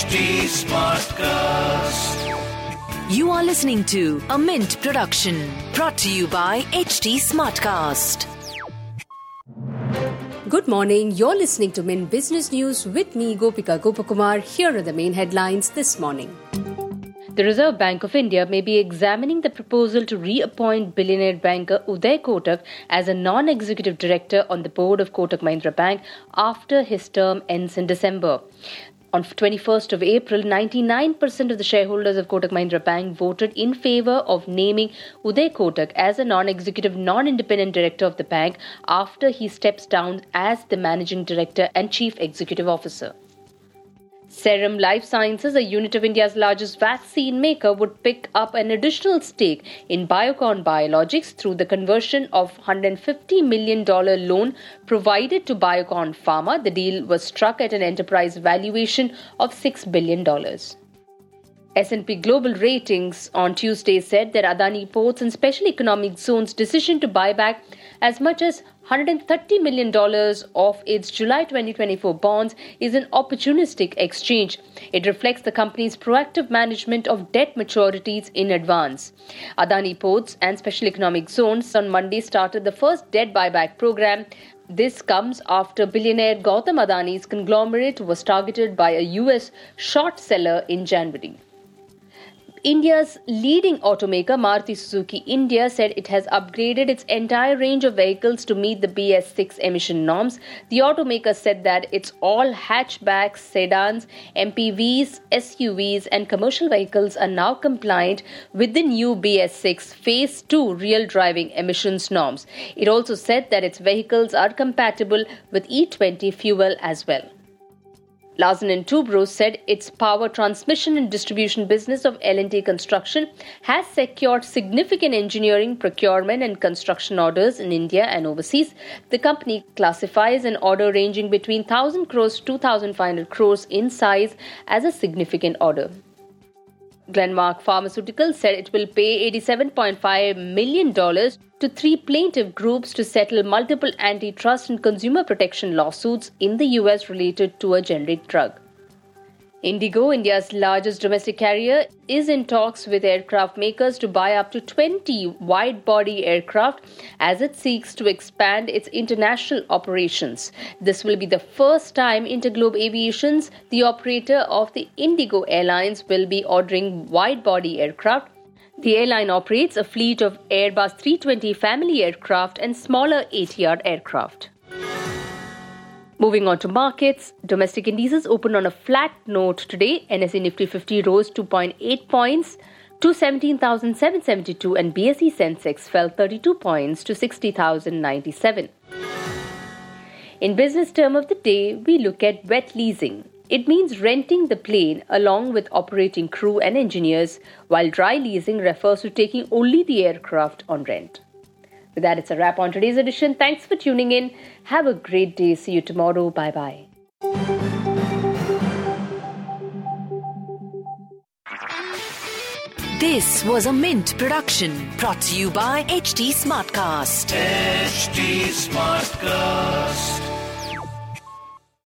HT Smartcast. You are listening to a Mint production brought to you by HT Smartcast. Good morning. You're listening to Mint Business News with me, Gopika Gopakumar. Here are the main headlines this morning. The Reserve Bank of India may be examining the proposal to reappoint billionaire banker Uday Kotak as a non executive director on the board of Kotak Mahindra Bank after his term ends in December. On 21st of April, 99% of the shareholders of Kotak Mahindra Bank voted in favor of naming Uday Kotak as a non-executive, non-independent director of the bank after he steps down as the managing director and chief executive officer. Serum Life Sciences, a unit of India's largest vaccine maker, would pick up an additional stake in Biocon Biologics through the conversion of $150 million loan provided to Biocon Pharma. The deal was struck at an enterprise valuation of $6 billion. S&P Global Ratings on Tuesday said that Adani Ports and Special Economic Zones decision to buy back as much as $130 million of its July 2024 bonds is an opportunistic exchange. It reflects the company's proactive management of debt maturities in advance. Adani Ports and Special Economic Zones on Monday started the first debt buyback program this comes after billionaire Gautam Adani's conglomerate was targeted by a US short seller in January. India's leading automaker Maruti Suzuki India said it has upgraded its entire range of vehicles to meet the BS6 emission norms. The automaker said that its all hatchbacks, sedans, MPVs, SUVs, and commercial vehicles are now compliant with the new BS6 Phase 2 real driving emissions norms. It also said that its vehicles are compatible with E20 fuel as well. Larsen & Toubro said its power transmission and distribution business of L&T Construction has secured significant engineering, procurement and construction orders in India and overseas. The company classifies an order ranging between 1000 crores to 2500 crores in size as a significant order. Glenmark Pharmaceuticals said it will pay $87.5 million to three plaintiff groups to settle multiple antitrust and consumer protection lawsuits in the US related to a generic drug. Indigo, India's largest domestic carrier, is in talks with aircraft makers to buy up to 20 wide body aircraft as it seeks to expand its international operations. This will be the first time Interglobe Aviations, the operator of the Indigo Airlines, will be ordering wide body aircraft. The airline operates a fleet of Airbus 320 family aircraft and smaller ATR aircraft. Moving on to markets, domestic indices opened on a flat note today. NSE Nifty 50 rose 2.8 points to 17,772 and BSE Sensex fell 32 points to 60,097. In business term of the day, we look at wet leasing. It means renting the plane along with operating crew and engineers, while dry leasing refers to taking only the aircraft on rent. With that, it's a wrap on today's edition. Thanks for tuning in. Have a great day. See you tomorrow. Bye bye. This was a Mint production brought to you by HT Smartcast. HT Smartcast.